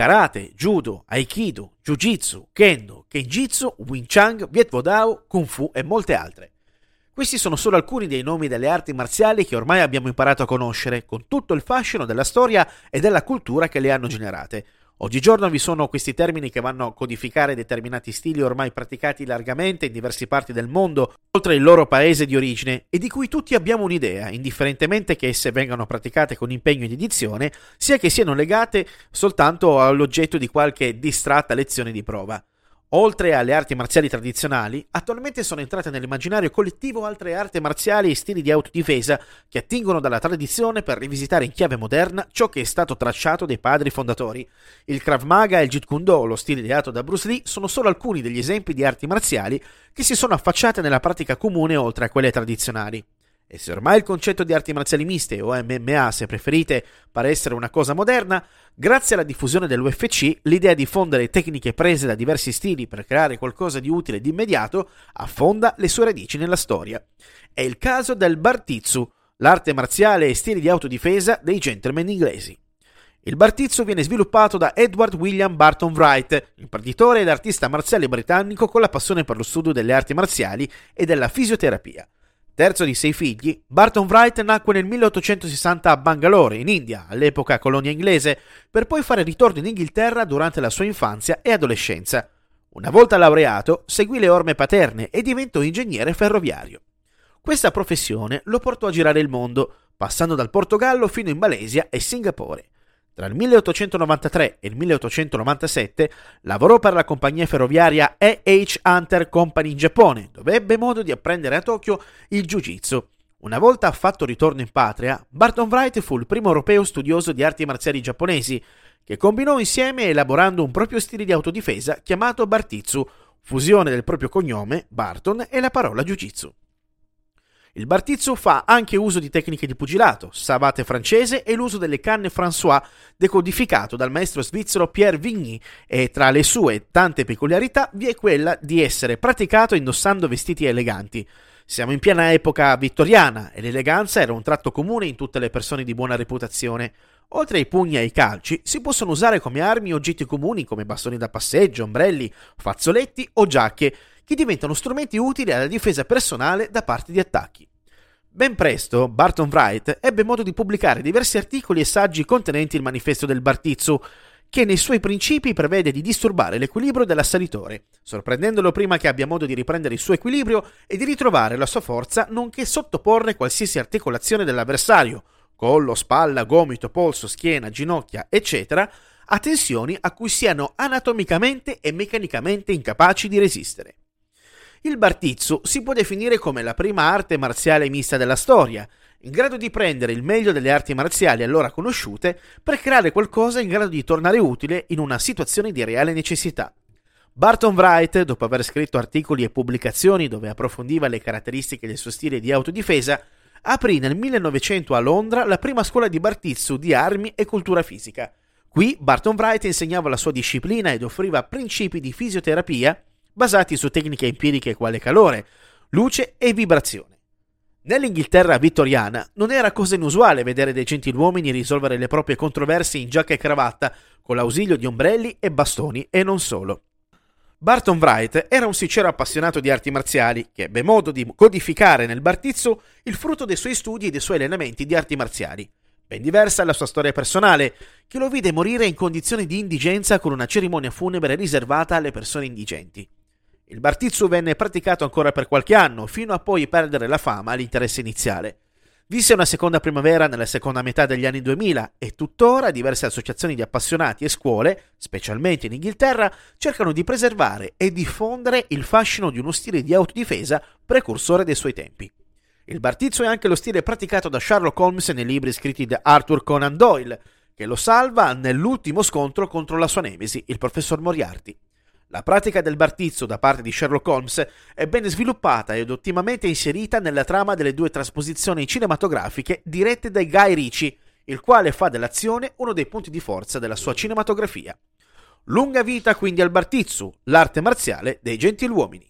karate, judo, aikido, jiu-jitsu, kendo, kenjitsu, wing chun, viet dao, kung fu e molte altre. Questi sono solo alcuni dei nomi delle arti marziali che ormai abbiamo imparato a conoscere, con tutto il fascino della storia e della cultura che le hanno generate. Oggigiorno vi sono questi termini che vanno a codificare determinati stili ormai praticati largamente in diverse parti del mondo, oltre il loro paese di origine, e di cui tutti abbiamo un'idea, indifferentemente che esse vengano praticate con impegno ed edizione, sia che siano legate soltanto all'oggetto di qualche distratta lezione di prova. Oltre alle arti marziali tradizionali, attualmente sono entrate nell'immaginario collettivo altre arti marziali e stili di autodifesa che attingono dalla tradizione per rivisitare in chiave moderna ciò che è stato tracciato dai padri fondatori. Il Krav Maga e il Jeet Kune Do, lo stile ideato da Bruce Lee, sono solo alcuni degli esempi di arti marziali che si sono affacciate nella pratica comune oltre a quelle tradizionali. E se ormai il concetto di arti marziali miste o MMA, se preferite, pare essere una cosa moderna, grazie alla diffusione dell'UFC, l'idea di fondere tecniche prese da diversi stili per creare qualcosa di utile ed immediato affonda le sue radici nella storia. È il caso del Bartizzu, l'arte marziale e stili di autodifesa dei gentleman inglesi. Il Bartizzu viene sviluppato da Edward William Barton Wright, imprenditore ed artista marziale britannico con la passione per lo studio delle arti marziali e della fisioterapia. Terzo di sei figli, Barton Wright nacque nel 1860 a Bangalore, in India, all'epoca colonia inglese, per poi fare ritorno in Inghilterra durante la sua infanzia e adolescenza. Una volta laureato, seguì le orme paterne e diventò ingegnere ferroviario. Questa professione lo portò a girare il mondo, passando dal Portogallo fino in Malesia e Singapore. Tra il 1893 e il 1897 lavorò per la compagnia ferroviaria E.H. Hunter Company in Giappone, dove ebbe modo di apprendere a Tokyo il Jiu-Jitsu. Una volta fatto ritorno in patria, Barton Wright fu il primo europeo studioso di arti marziali giapponesi, che combinò insieme elaborando un proprio stile di autodifesa chiamato Bartitsu, fusione del proprio cognome, Barton, e la parola Jiu-Jitsu. Il Bartizzo fa anche uso di tecniche di pugilato, savate francese e l'uso delle canne François, decodificato dal maestro svizzero Pierre Vigny, e tra le sue tante peculiarità vi è quella di essere praticato indossando vestiti eleganti. Siamo in piena epoca vittoriana e l'eleganza era un tratto comune in tutte le persone di buona reputazione. Oltre ai pugni e ai calci, si possono usare come armi oggetti comuni come bastoni da passeggio, ombrelli, fazzoletti o giacche, che diventano strumenti utili alla difesa personale da parte di attacchi. Ben presto Barton Wright ebbe modo di pubblicare diversi articoli e saggi contenenti il manifesto del Bartizzo, che nei suoi principi prevede di disturbare l'equilibrio dell'assalitore, sorprendendolo prima che abbia modo di riprendere il suo equilibrio e di ritrovare la sua forza, nonché sottoporre qualsiasi articolazione dell'avversario, collo, spalla, gomito, polso, schiena, ginocchia, eccetera, a tensioni a cui siano anatomicamente e meccanicamente incapaci di resistere. Il Bartizzu si può definire come la prima arte marziale mista della storia, in grado di prendere il meglio delle arti marziali allora conosciute per creare qualcosa in grado di tornare utile in una situazione di reale necessità. Barton Wright, dopo aver scritto articoli e pubblicazioni dove approfondiva le caratteristiche del suo stile di autodifesa, aprì nel 1900 a Londra la prima scuola di Bartizzu di armi e cultura fisica. Qui Barton Wright insegnava la sua disciplina ed offriva principi di fisioterapia basati su tecniche empiriche quale calore, luce e vibrazione. Nell'Inghilterra vittoriana non era cosa inusuale vedere dei gentiluomini risolvere le proprie controversie in giacca e cravatta con l'ausilio di ombrelli e bastoni e non solo. Barton Wright era un sincero appassionato di arti marziali che ebbe modo di codificare nel Bartizzo il frutto dei suoi studi e dei suoi allenamenti di arti marziali. Ben diversa la sua storia personale, che lo vide morire in condizioni di indigenza con una cerimonia funebre riservata alle persone indigenti. Il Bartizzu venne praticato ancora per qualche anno, fino a poi perdere la fama all'interesse iniziale. Visse una seconda primavera nella seconda metà degli anni 2000 e tuttora diverse associazioni di appassionati e scuole, specialmente in Inghilterra, cercano di preservare e diffondere il fascino di uno stile di autodifesa precursore dei suoi tempi. Il Bartizzo è anche lo stile praticato da Sherlock Holmes nei libri scritti da Arthur Conan Doyle, che lo salva nell'ultimo scontro contro la sua nemesi, il professor Moriarty. La pratica del bartizzo da parte di Sherlock Holmes è ben sviluppata ed ottimamente inserita nella trama delle due trasposizioni cinematografiche dirette da Guy Ritchie, il quale fa dell'azione uno dei punti di forza della sua cinematografia. Lunga vita quindi al bartizzo, l'arte marziale dei gentiluomini.